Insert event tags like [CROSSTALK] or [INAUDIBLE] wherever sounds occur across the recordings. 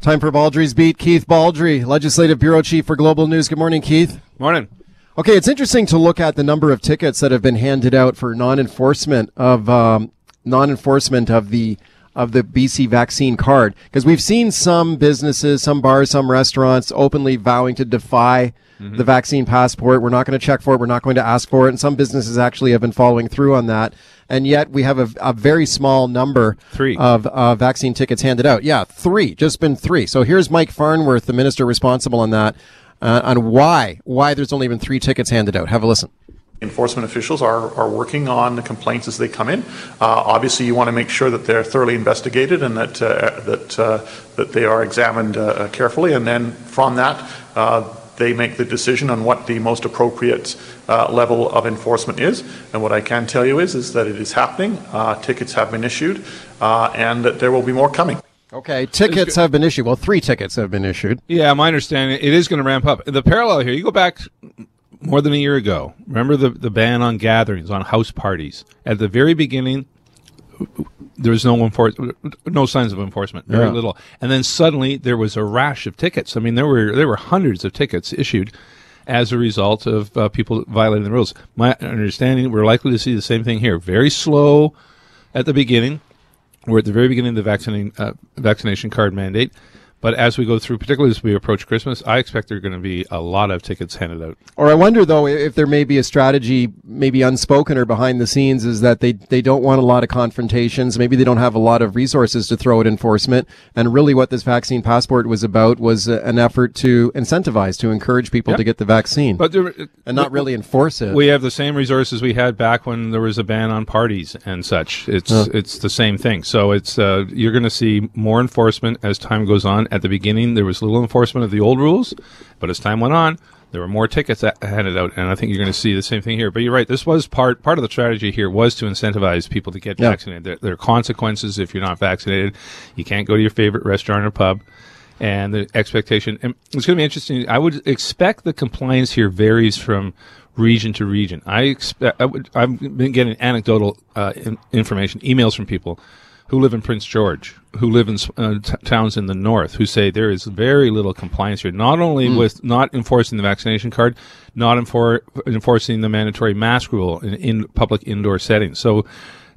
Time for Baldrey's Beat. Keith Baldrey, Legislative Bureau Chief for Global News. Good morning, Keith. Morning. Okay, it's interesting to look at the number of tickets that have been handed out for non-enforcement of um, non-enforcement of the of the BC vaccine card because we've seen some businesses, some bars, some restaurants openly vowing to defy mm-hmm. the vaccine passport. We're not going to check for it. We're not going to ask for it. And some businesses actually have been following through on that. And yet we have a, a very small number three. of uh, vaccine tickets handed out. Yeah, three, just been three. So here's Mike Farnworth, the minister responsible on that, uh, on why why there's only been three tickets handed out. Have a listen. Enforcement officials are, are working on the complaints as they come in. Uh, obviously, you want to make sure that they're thoroughly investigated and that uh, that uh, that they are examined uh, carefully, and then from that, uh, they make the decision on what the most appropriate uh, level of enforcement is. And what I can tell you is is that it is happening. tickets have been issued, and that there will be more coming. Okay, tickets have been issued. Well, three tickets have been issued. Yeah, my understanding it is going to ramp up. The parallel here, you go back more than a year ago. Remember the, the ban on gatherings, on house parties. At the very beginning, there was no enfor- no signs of enforcement, very yeah. little. And then suddenly there was a rash of tickets. I mean, there were there were hundreds of tickets issued as a result of uh, people violating the rules. My understanding, we're likely to see the same thing here. Very slow at the beginning. We're at the very beginning of the vaccinating, uh, vaccination card mandate. But as we go through, particularly as we approach Christmas, I expect there are going to be a lot of tickets handed out. Or I wonder, though, if there may be a strategy, maybe unspoken or behind the scenes, is that they, they don't want a lot of confrontations. Maybe they don't have a lot of resources to throw at enforcement. And really, what this vaccine passport was about was an effort to incentivize, to encourage people yep. to get the vaccine, but there, and not really enforce it. We have the same resources we had back when there was a ban on parties and such. It's uh. it's the same thing. So it's uh, you're going to see more enforcement as time goes on at the beginning, there was little enforcement of the old rules, but as time went on, there were more tickets handed out, and I think you're going to see the same thing here. But you're right; this was part part of the strategy here was to incentivize people to get yeah. vaccinated. There, there, are consequences if you're not vaccinated. You can't go to your favorite restaurant or pub, and the expectation. And it's going to be interesting. I would expect the compliance here varies from region to region. I expect I would, I've been getting anecdotal uh, in, information, emails from people who live in Prince George, who live in uh, t- towns in the north, who say there is very little compliance here. Not only mm. with not enforcing the vaccination card, not enfor- enforcing the mandatory mask rule in, in, public indoor settings. So.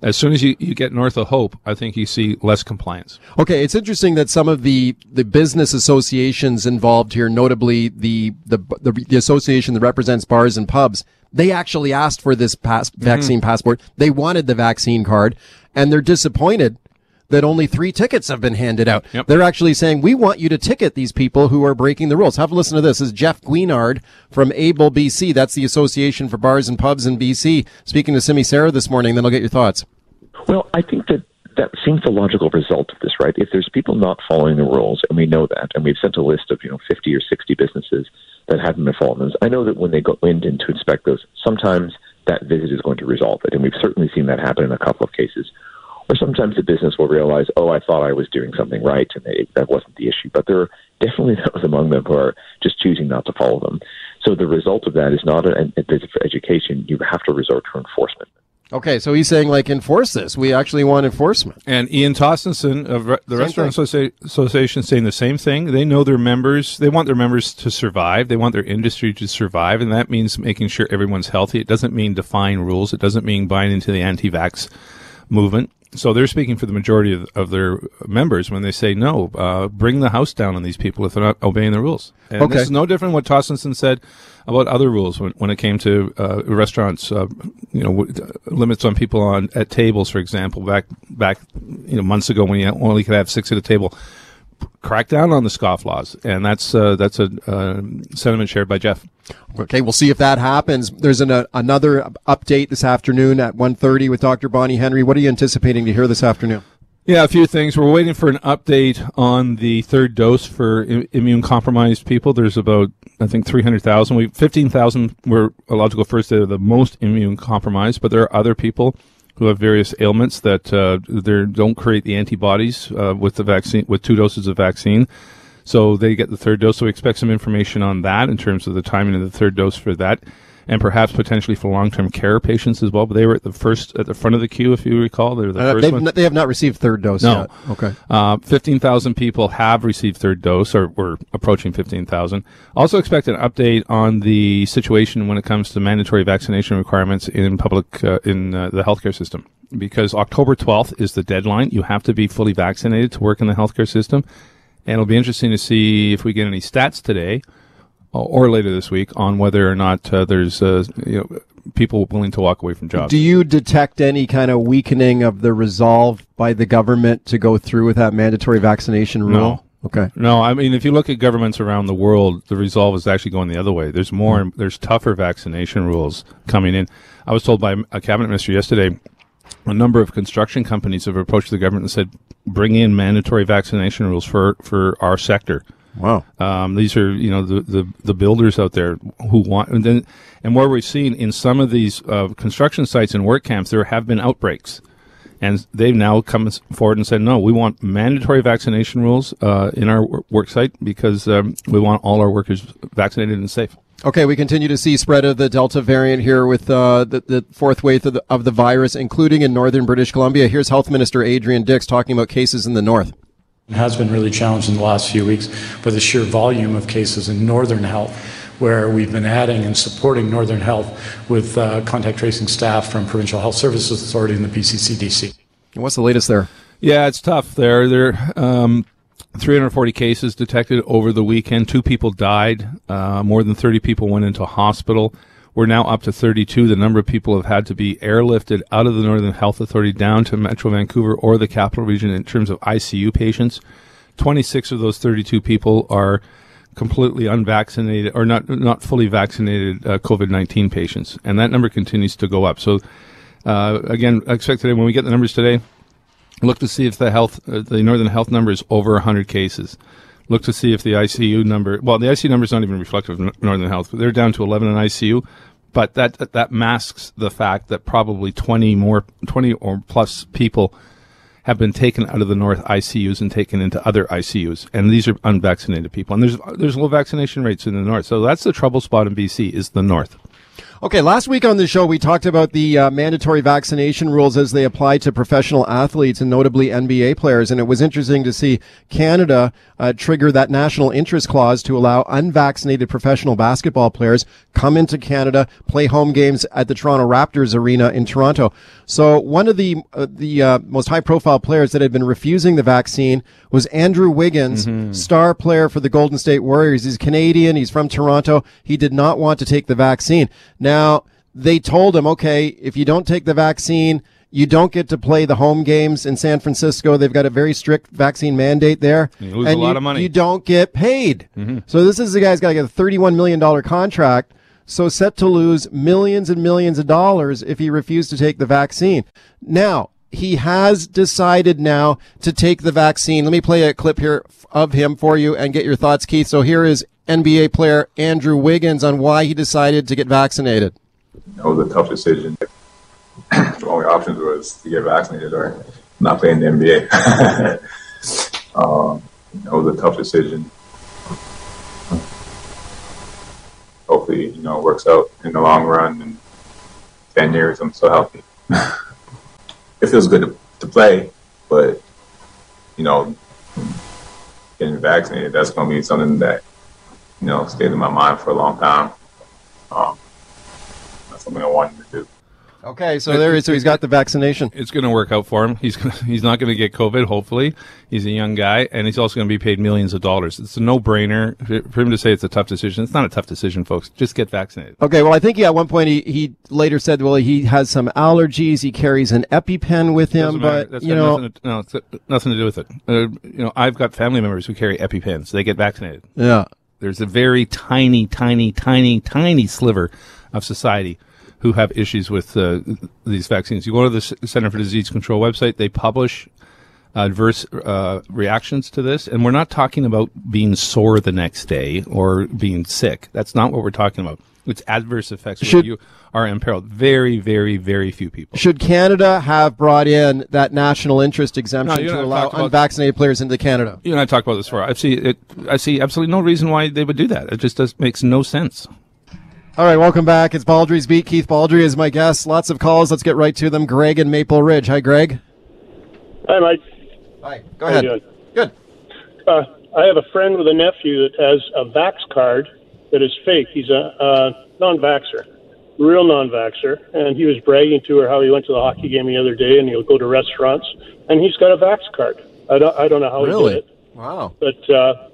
As soon as you, you get north of Hope, I think you see less compliance. Okay, it's interesting that some of the, the business associations involved here, notably the, the, the, the association that represents bars and pubs, they actually asked for this pass, mm-hmm. vaccine passport. They wanted the vaccine card and they're disappointed that only three tickets have been handed out. Yep. They're actually saying, we want you to ticket these people who are breaking the rules. Have a listen to this. this is Jeff Guignard from ABLE BC. That's the Association for Bars and Pubs in BC. Speaking to Simi Sara this morning, then I'll get your thoughts. Well, I think that that seems the logical result of this, right? If there's people not following the rules, and we know that, and we've sent a list of, you know, 50 or 60 businesses that haven't been following those, I know that when they go in to inspect those, sometimes that visit is going to resolve it. And we've certainly seen that happen in a couple of cases or sometimes the business will realize, oh, I thought I was doing something right, and that wasn't the issue. But there are definitely [LAUGHS] those among them who are just choosing not to follow them. So the result of that is not an, a visit for education. You have to resort to enforcement. Okay, so he's saying like enforce this. We actually want enforcement. And Ian Tostenson of the same Restaurant Associ- Association saying the same thing. They know their members. They want their members to survive. They want their industry to survive, and that means making sure everyone's healthy. It doesn't mean defying rules. It doesn't mean buying into the anti-vax movement. So they're speaking for the majority of, of their members when they say no. Uh, bring the house down on these people if they're not obeying the rules. And okay. this is no different than what Tostenson said about other rules when, when it came to uh, restaurants. Uh, you know, w- limits on people on at tables, for example, back back you know months ago when you only could have six at a table. Crack down on the scofflaws, and that's uh, that's a uh, sentiment shared by Jeff. Okay, we'll see if that happens. There's an, uh, another update this afternoon at 1.30 with Dr. Bonnie Henry. What are you anticipating to hear this afternoon? Yeah, a few things. We're waiting for an update on the third dose for I- immune compromised people. There's about, I think, 300,000. We 15,000 were a logical first of the most immune compromised, but there are other people who have various ailments that uh, they don't create the antibodies uh, with the vaccine, with two doses of vaccine. So they get the third dose. So we expect some information on that in terms of the timing of the third dose for that. And perhaps potentially for long-term care patients as well. But they were at the first at the front of the queue, if you recall. They were the Uh, first one. n- they have not received third dose No. yet. Okay. Uh, 15,000 people have received third dose, or we're approaching 15,000. Also expect an update on the situation when it comes to mandatory vaccination requirements in public, uh, in uh, the healthcare system. Because October 12th is the deadline. You have to be fully vaccinated to work in the healthcare system. And it'll be interesting to see if we get any stats today or later this week on whether or not uh, there's uh, you know, people willing to walk away from jobs. Do you detect any kind of weakening of the resolve by the government to go through with that mandatory vaccination rule? No. Okay. No, I mean, if you look at governments around the world, the resolve is actually going the other way. There's more, there's tougher vaccination rules coming in. I was told by a cabinet minister yesterday, a number of construction companies have approached the government and said, bring in mandatory vaccination rules for, for our sector. Wow. Um, these are, you know, the, the, the builders out there who want, and then, and where we've seen in some of these uh, construction sites and work camps, there have been outbreaks. And they've now come forward and said, no, we want mandatory vaccination rules uh, in our work site because um, we want all our workers vaccinated and safe. Okay, we continue to see spread of the Delta variant here with uh, the, the fourth wave of the, of the virus, including in northern British Columbia. Here's Health Minister Adrian Dix talking about cases in the north. It has been really challenged in the last few weeks by the sheer volume of cases in Northern Health, where we've been adding and supporting Northern Health with uh, contact tracing staff from Provincial Health Services Authority and the BCCDC. And what's the latest there? Yeah, it's tough there. There, um, 340 cases detected over the weekend. Two people died. Uh, more than 30 people went into hospital. We're now up to 32. The number of people have had to be airlifted out of the Northern Health Authority down to Metro Vancouver or the capital region in terms of ICU patients. 26 of those 32 people are completely unvaccinated or not not fully vaccinated uh, COVID-19 patients, and that number continues to go up. So, uh, again, I expect today when we get the numbers today, look to see if the health uh, the Northern Health number is over 100 cases. Look to see if the ICU number. Well, the ICU number is not even reflective of Northern Health. They're down to 11 in ICU, but that, that that masks the fact that probably 20 more 20 or plus people have been taken out of the North ICUs and taken into other ICUs, and these are unvaccinated people. And there's there's low vaccination rates in the North, so that's the trouble spot in BC is the North. Okay, last week on the show, we talked about the uh, mandatory vaccination rules as they apply to professional athletes and notably NBA players. And it was interesting to see Canada uh, trigger that national interest clause to allow unvaccinated professional basketball players come into Canada, play home games at the Toronto Raptors arena in Toronto. So one of the uh, the uh, most high profile players that had been refusing the vaccine was Andrew Wiggins, star player for the Golden State Warriors. He's Canadian. He's from Toronto. He did not want to take the vaccine. Now they told him, okay, if you don't take the vaccine, you don't get to play the home games in San Francisco. They've got a very strict vaccine mandate there. You lose a lot of money. You don't get paid. So this is the guy's got to get a $31 million contract. So set to lose millions and millions of dollars if he refused to take the vaccine. Now, he has decided now to take the vaccine. Let me play a clip here of him for you and get your thoughts, Keith. So here is NBA player Andrew Wiggins on why he decided to get vaccinated. It was a tough decision. [COUGHS] the only options was to get vaccinated or not play in the NBA. [LAUGHS] um, it was a tough decision. Hopefully, you know, it works out in the long run. And ten years, I'm so healthy. [LAUGHS] it feels good to, to play, but you know, getting vaccinated, that's going to be something that you know stays in my mind for a long time. Um, that's something I wanted to do. Okay, so there is. So he's got the vaccination. It's going to work out for him. He's gonna, he's not going to get COVID. Hopefully, he's a young guy, and he's also going to be paid millions of dollars. It's a no brainer for him to say it's a tough decision. It's not a tough decision, folks. Just get vaccinated. Okay, well, I think yeah, at one point he, he later said, well, he has some allergies. He carries an EpiPen with him, but That's you know, nothing to, no, it's got nothing to do with it. Uh, you know, I've got family members who carry EpiPens. They get vaccinated. yeah. There's a very tiny, tiny, tiny, tiny sliver of society who have issues with uh, these vaccines. You go to the C- Center for Disease Control website; they publish adverse uh, reactions to this, and we're not talking about being sore the next day or being sick. That's not what we're talking about. It's adverse effects where you are imperiled. Very, very, very few people. Should Canada have brought in that national interest exemption No, to allow about- unvaccinated players into Canada? You and I talked about this before. I see it. I see absolutely no reason why they would do that. It just does makes no sense. All right, welcome back. It's Baldrey's Beat. Keith Baldrey is my guest. Lots of calls. Let's get right to them. Greg in Maple Ridge. Hi, Greg. Hi, Mike. Hi. Go How ahead. you doing? Good. Uh, I have a friend with a nephew that has a Vax card that is fake. He's a uh, non-vaxxer, real non-vaxxer, and he was bragging to her how he went to the hockey game the other day and he'll go to restaurants, and he's got a Vax card. I don't, I don't know how Really? he did it, Wow. but uh,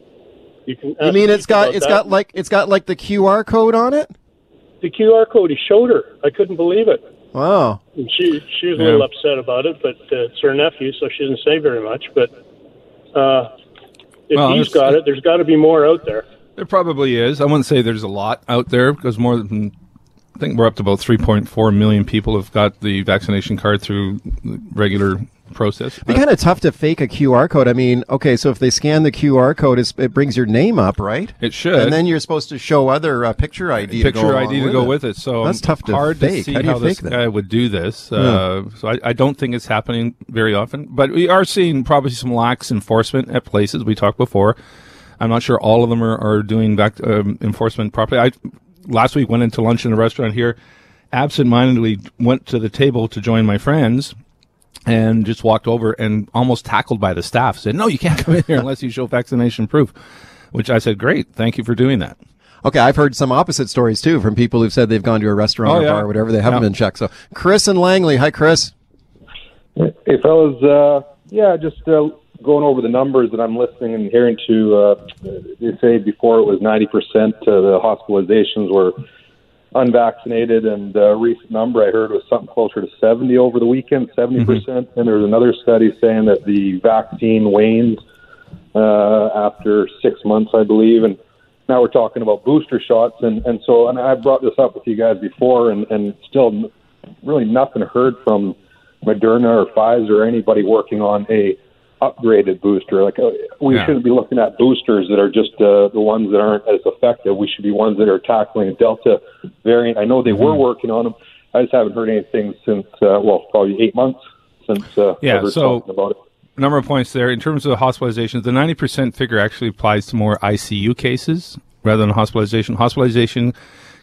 you can. You mean it's got it's that. got like it's got like the QR code on it? The QR code. He showed her. I couldn't believe it. Wow. And she she was a Yeah. little upset about it, but uh, it's her nephew, so she didn't say very much. But uh, if Well, he's it's- got it, there's got to be more out there. There probably is. I wouldn't say there's a lot out there because more than I think we're up to about 3.4 million people have got the vaccination card through regular process. It'd be kind of tough to fake a QR code. I mean, okay, so if they scan the QR code, it brings your name up, right? It should. And then you're supposed to show other uh, picture ID. to picture go ID to go with it. So That's tough to hard fake. to see How do you this fake that? guy would do this. Uh, so I, I don't think it's happening very often. But we are seeing probably some lax enforcement at places. We talked before. I'm not sure all of them are, are doing back um, enforcement properly. I last week went into lunch in a restaurant here, absentmindedly went to the table to join my friends. And just walked over and almost tackled by the staff. Said, "No, you can't [LAUGHS] come in here unless you show vaccination proof." Which I said, "Great, thank you for doing that." Okay, I've heard some opposite stories too from people who've said they've gone to a restaurant Oh, or bar or whatever. They haven't Yeah. been checked. So, Chris and Langley. Hi, Chris. Hey, fellas. Uh, yeah, just uh, going over the numbers that I'm listening and hearing to. Uh, they say before it was 90% uh, the hospitalizations were unvaccinated, and uh, recent number I heard was something closer to 70 over the weekend, 70%. percent. And there's another study saying that the vaccine wanes uh, after six months, I believe, and now we're talking about booster shots, and and so and I brought this up with you guys before, and and still really nothing heard from Moderna or Pfizer or anybody working on a upgraded booster. Like uh, we Yeah. shouldn't be looking at boosters that are just uh, the ones that aren't as effective. We should be ones that are tackling a Delta variant. I know they were working on them. I just haven't heard anything since uh, well, probably eight months since uh, Yeah, so- talking about it. number of points there. In terms of hospitalizations, the 90% figure actually applies to more ICU cases rather than hospitalization. Hospitalization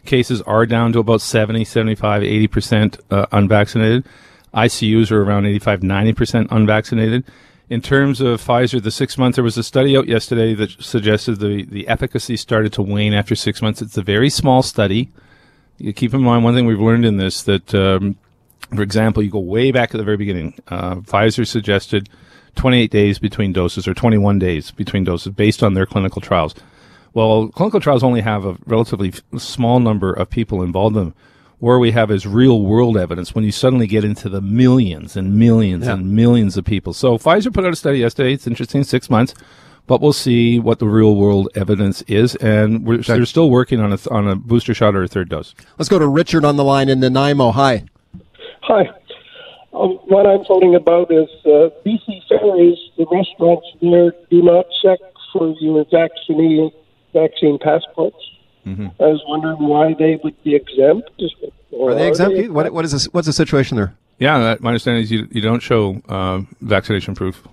cases are down to about 70, 75, 80% uh, unvaccinated. ICUs are around 85, 90% unvaccinated. In terms of Pfizer, the six months, there was a study out yesterday that suggested the, the efficacy started to wane after six months. It's a very small study. You keep in mind one thing we've learned in this that, um, for example, you go way back at the very beginning. Uh, Pfizer suggested 28 days between doses or 21 days between doses based on their clinical trials. Well, clinical trials only have a relatively small number of people involved in them. Where we have is real world evidence when you suddenly get into the millions and millions and millions of people. So Pfizer put out a study yesterday. It's interesting, six months, but we'll see what the real world evidence is. And we're, they're still working on a, on a booster shot or a third dose. Let's go to Richard on the line in Nanaimo. Hi. Hi. Um, what I'm voting about is uh, BC Ferries, the restaurants there do not check for your vaccine, vaccine passports. Mm-hmm. I was wondering why they would be exempt. Or Are they exempt? What, what is this, what's the situation there Yeah, that, my understanding is you, you don't show uh, vaccination proof.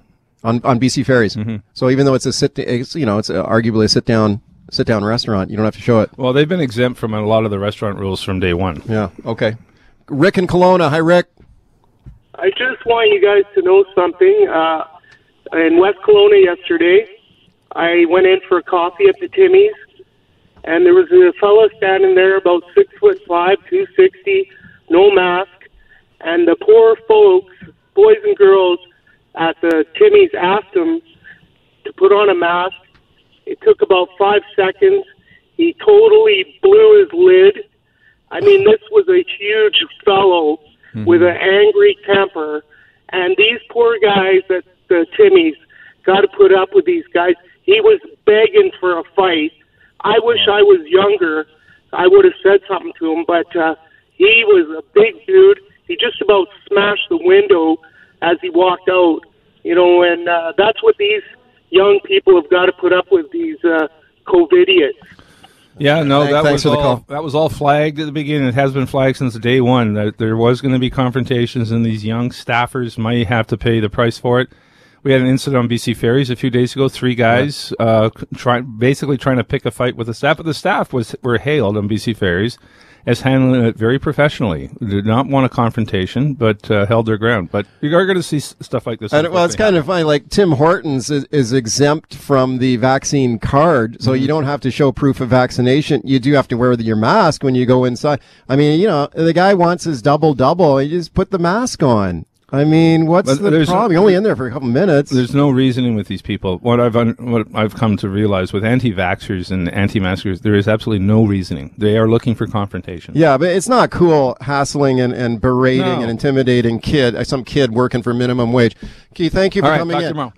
on on BC ferries? So even though it's a sit, it's, you know, it's a, arguably a sit down sit down restaurant, you don't have to show it. Well, they've been exempt from a lot of the restaurant rules from day one. Yeah. Okay. Rick in Kelowna. Hi, Rick. I just want you guys to know something. Uh, in West Kelowna yesterday, I went in for a coffee at the Timmy's, and there was a fellow standing there about six foot five, two sixty, no mask, and the poor folks, boys and girls at the Timmy's asked him to put on a mask. It took about five seconds. He totally blew his lid. I mean, this was a huge fellow mm-hmm. with an angry temper, and these poor guys at the Timmy's got to put up with these guys. He was begging for a fight. I wish I was younger. I would have said something to him, but uh, he was a big dude. He just about smashed the window as he walked out. You know, and uh, that's what these young people have got to put up with. These uh, COVIDiots. Yeah, no, that thanks was for the all, call. that was all flagged at the beginning. It has been flagged since day one that there was going to be confrontations, and these young staffers might have to pay the price for it. We had an incident on BC Ferries a few days ago. Three guys uh, try, basically trying to pick a fight with the staff, but the staff was were hailed on BC Ferries as handling it very professionally. Did not want a confrontation, but uh, held their ground. But you are going to see stuff like this. And well, it's kind of funny. Like Tim Hortons is, is exempt from the vaccine card, so you don't have to show proof of vaccination. You do have to wear the, your mask when you go inside. I mean, you know, the guy wants his double double. He just put the mask on. I mean, what's But the problem? You're only in there for a couple minutes. There's no reasoning with these people. What I've un- what I've come to realize with anti-vaxxers and anti-maskers, there is absolutely no reasoning. They are looking for confrontation. Yeah, but it's not cool hassling and, and berating No. and intimidating kid, uh, some kid working for minimum wage. Keith, thank you for right, coming in.